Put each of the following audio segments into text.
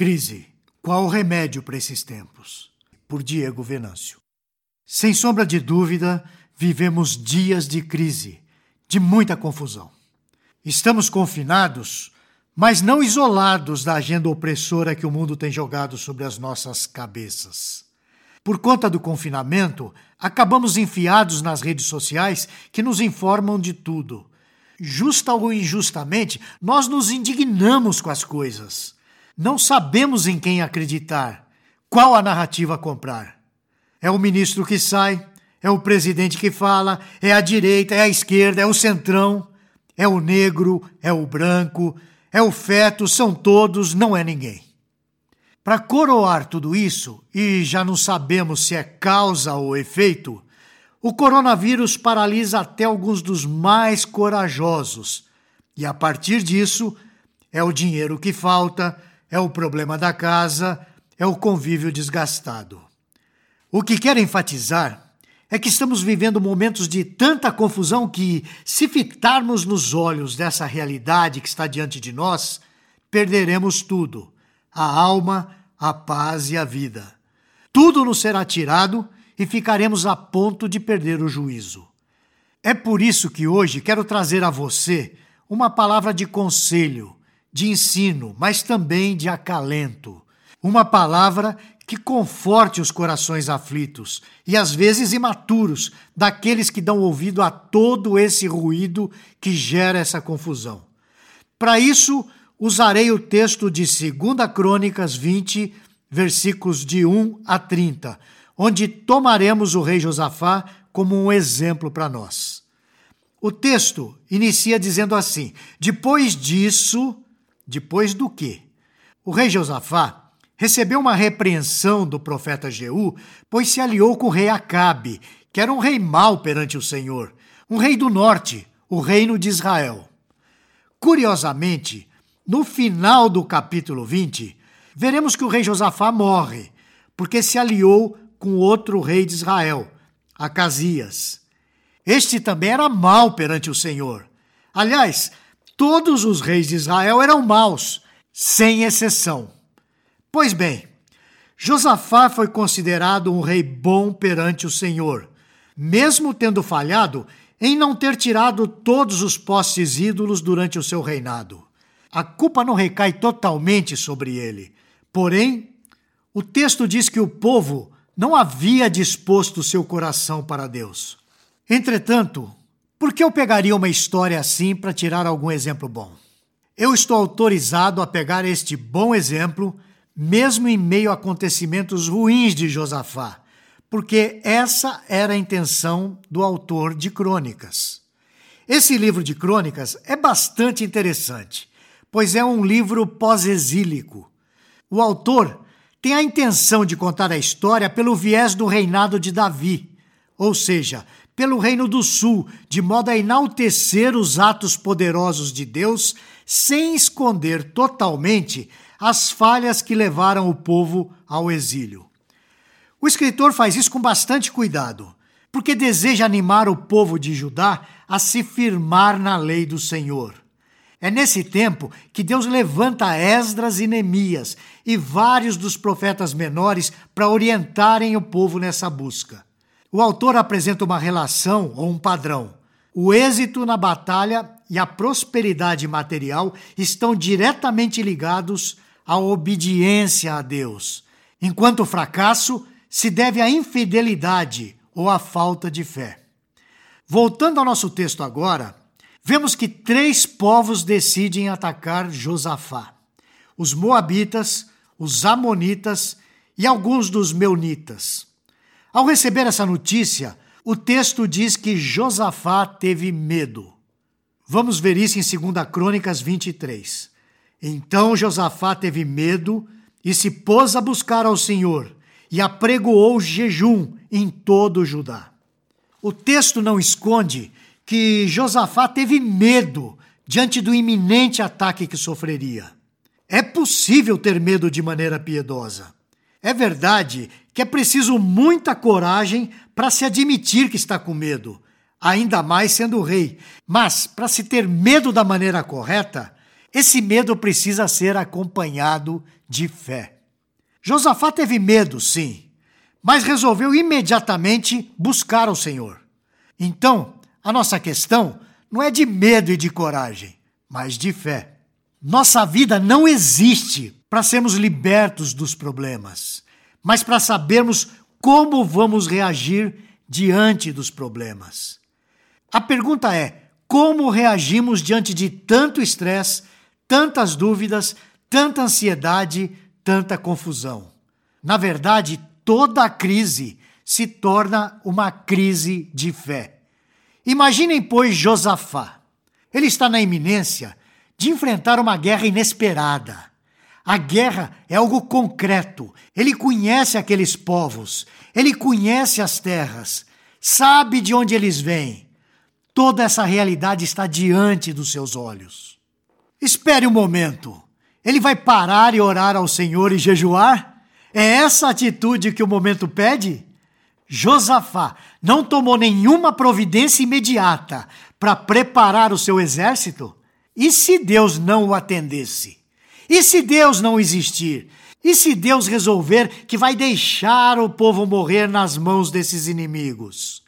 Crise. Qual o remédio para esses tempos? Por Diego Venâncio. Sem sombra de dúvida, vivemos dias de crise, de muita confusão. Estamos confinados, mas não isolados da agenda opressora que o mundo tem jogado sobre as nossas cabeças. Por conta do confinamento, acabamos enfiados nas redes sociais que nos informam de tudo. Justa ou injustamente, nós nos indignamos com as coisas. Não sabemos em quem acreditar, qual a narrativa comprar. É o ministro que sai, é o presidente que fala, é a direita, é a esquerda, é o centrão, é o negro, é o branco, é o feto, são todos, não é ninguém. Para coroar tudo isso, e já não sabemos se é causa ou efeito, o coronavírus paralisa até alguns dos mais corajosos. E a partir disso, é o dinheiro que falta, é o problema da casa, é o convívio desgastado. O que quero enfatizar é que estamos vivendo momentos de tanta confusão que, se fitarmos nos olhos dessa realidade que está diante de nós, perderemos tudo: a alma, a paz e a vida. Tudo nos será tirado e ficaremos a ponto de perder o juízo. É por isso que hoje quero trazer a você uma palavra de conselho de ensino, mas também de acalento. Uma palavra que conforte os corações aflitos e às vezes imaturos daqueles que dão ouvido a todo esse ruído que gera essa confusão. Para isso, usarei o texto de 2 Crônicas 20, versículos de 1 a 30, onde tomaremos o rei Josafá como um exemplo para nós. O texto inicia dizendo assim: Depois disso, depois do que? O rei Josafá recebeu uma repreensão do profeta Jeú, pois se aliou com o rei Acabe, que era um rei mau perante o Senhor, um rei do norte, o reino de Israel. Curiosamente, no final do capítulo 20, veremos que o rei Josafá morre, porque se aliou com outro rei de Israel, Acasias. Este também era mau perante o Senhor. Aliás, Todos os reis de Israel eram maus, sem exceção. Pois bem, Josafá foi considerado um rei bom perante o Senhor, mesmo tendo falhado em não ter tirado todos os postes ídolos durante o seu reinado. A culpa não recai totalmente sobre ele. Porém, o texto diz que o povo não havia disposto seu coração para Deus. Entretanto, por que eu pegaria uma história assim para tirar algum exemplo bom? Eu estou autorizado a pegar este bom exemplo, mesmo em meio a acontecimentos ruins de Josafá, porque essa era a intenção do autor de Crônicas. Esse livro de Crônicas é bastante interessante, pois é um livro pós-exílico. O autor tem a intenção de contar a história pelo viés do reinado de Davi, ou seja, pelo Reino do Sul, de modo a enaltecer os atos poderosos de Deus, sem esconder totalmente as falhas que levaram o povo ao exílio. O escritor faz isso com bastante cuidado, porque deseja animar o povo de Judá a se firmar na lei do Senhor. É nesse tempo que Deus levanta Esdras e Neemias e vários dos profetas menores para orientarem o povo nessa busca. O autor apresenta uma relação ou um padrão. O êxito na batalha e a prosperidade material estão diretamente ligados à obediência a Deus, enquanto o fracasso se deve à infidelidade ou à falta de fé. Voltando ao nosso texto agora, vemos que três povos decidem atacar Josafá: os Moabitas, os Amonitas e alguns dos Meunitas. Ao receber essa notícia, o texto diz que Josafá teve medo. Vamos ver isso em 2 Crônicas 23. Então Josafá teve medo e se pôs a buscar ao Senhor e apregoou jejum em todo o Judá. O texto não esconde que Josafá teve medo diante do iminente ataque que sofreria. É possível ter medo de maneira piedosa. É verdade que é preciso muita coragem para se admitir que está com medo, ainda mais sendo rei. Mas, para se ter medo da maneira correta, esse medo precisa ser acompanhado de fé. Josafá teve medo, sim, mas resolveu imediatamente buscar o Senhor. Então, a nossa questão não é de medo e de coragem, mas de fé. Nossa vida não existe para sermos libertos dos problemas, mas para sabermos como vamos reagir diante dos problemas. A pergunta é: como reagimos diante de tanto estresse, tantas dúvidas, tanta ansiedade, tanta confusão? Na verdade, toda crise se torna uma crise de fé. Imaginem, pois, Josafá. Ele está na iminência de enfrentar uma guerra inesperada. A guerra é algo concreto. Ele conhece aqueles povos, ele conhece as terras, sabe de onde eles vêm. Toda essa realidade está diante dos seus olhos. Espere um momento. Ele vai parar e orar ao Senhor e jejuar? É essa atitude que o momento pede? Josafá não tomou nenhuma providência imediata para preparar o seu exército? E se Deus não o atendesse? E se Deus não existir? E se Deus resolver que vai deixar o povo morrer nas mãos desses inimigos?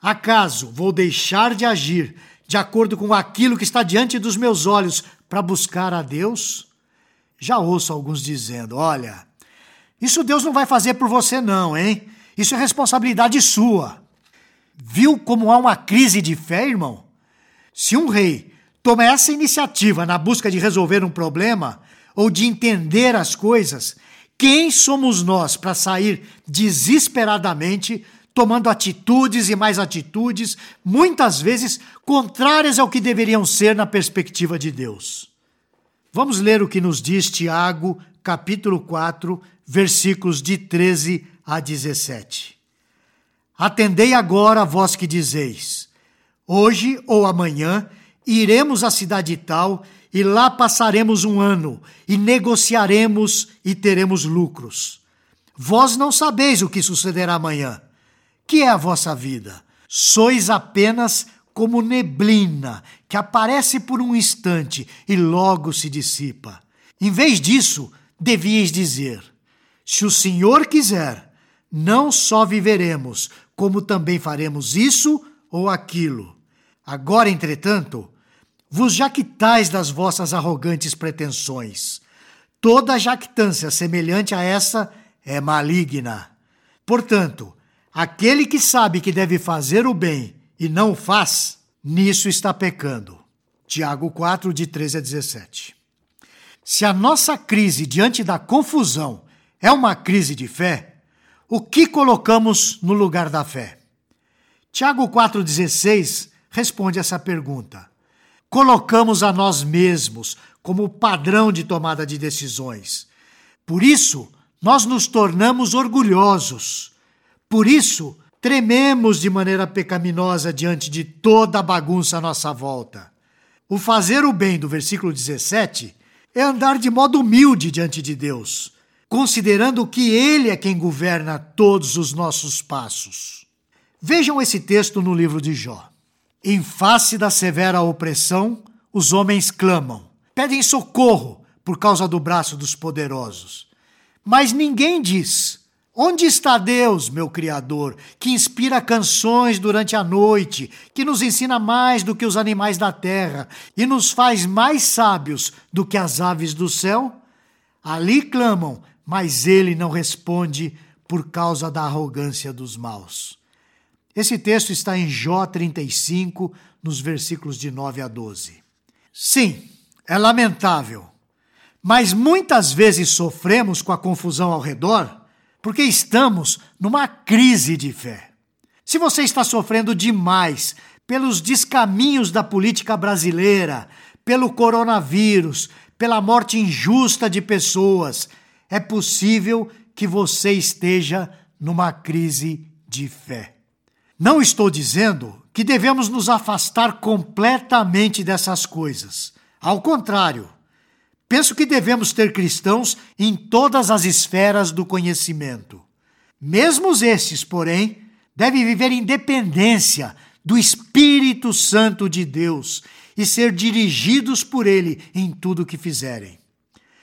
Acaso vou deixar de agir de acordo com aquilo que está diante dos meus olhos para buscar a Deus? Já ouço alguns dizendo: olha, isso Deus não vai fazer por você, não, hein? Isso é responsabilidade sua. Viu como há uma crise de fé, irmão? Se um rei toma essa iniciativa na busca de resolver um problema, ou de entender as coisas, quem somos nós para sair desesperadamente tomando atitudes e mais atitudes, muitas vezes contrárias ao que deveriam ser na perspectiva de Deus? Vamos ler o que nos diz Tiago, capítulo 4, versículos de 13 a 17. Atendei agora, vós que dizeis: Hoje ou amanhã iremos à cidade tal e lá passaremos um ano, e negociaremos e teremos lucros. Vós não sabeis o que sucederá amanhã. Que é a vossa vida? Sois apenas como neblina que aparece por um instante e logo se dissipa. Em vez disso, devíeis dizer: Se o Senhor quiser, não só viveremos, como também faremos isso ou aquilo. Agora, entretanto, vos jactais das vossas arrogantes pretensões. Toda jactância semelhante a essa é maligna. Portanto, aquele que sabe que deve fazer o bem e não o faz, nisso está pecando. Tiago 4, de 13 a 17. Se a nossa crise diante da confusão é uma crise de fé, o que colocamos no lugar da fé? Tiago 4,16 responde essa pergunta colocamos a nós mesmos como padrão de tomada de decisões. Por isso, nós nos tornamos orgulhosos. Por isso, trememos de maneira pecaminosa diante de toda a bagunça à nossa volta. O fazer o bem do versículo 17 é andar de modo humilde diante de Deus, considerando que Ele é quem governa todos os nossos passos. Vejam esse texto no livro de Jó. Em face da severa opressão, os homens clamam, pedem socorro por causa do braço dos poderosos. Mas ninguém diz: Onde está Deus, meu Criador, que inspira canções durante a noite, que nos ensina mais do que os animais da terra e nos faz mais sábios do que as aves do céu? Ali clamam, mas ele não responde por causa da arrogância dos maus. Esse texto está em Jó 35, nos versículos de 9 a 12. Sim, é lamentável, mas muitas vezes sofremos com a confusão ao redor porque estamos numa crise de fé. Se você está sofrendo demais pelos descaminhos da política brasileira, pelo coronavírus, pela morte injusta de pessoas, é possível que você esteja numa crise de fé. Não estou dizendo que devemos nos afastar completamente dessas coisas. Ao contrário, penso que devemos ter cristãos em todas as esferas do conhecimento. Mesmo esses, porém, devem viver em dependência do Espírito Santo de Deus e ser dirigidos por ele em tudo o que fizerem.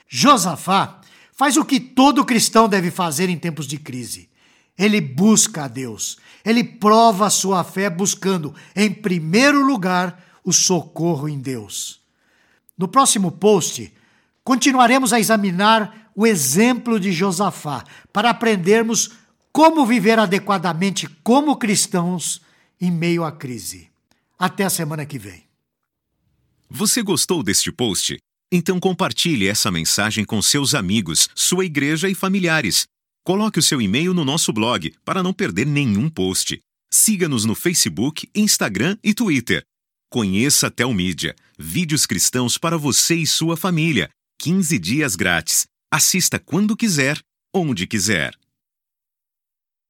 Josafá faz o que todo cristão deve fazer em tempos de crise. Ele busca a Deus. Ele prova a sua fé buscando, em primeiro lugar, o socorro em Deus. No próximo post, continuaremos a examinar o exemplo de Josafá para aprendermos como viver adequadamente como cristãos em meio à crise. Até a semana que vem. Você gostou deste post? Então compartilhe essa mensagem com seus amigos, sua igreja e familiares. Coloque o seu e-mail no nosso blog para não perder nenhum post. Siga-nos no Facebook, Instagram e Twitter. Conheça a Telmídia, vídeos cristãos para você e sua família. 15 dias grátis. Assista quando quiser, onde quiser.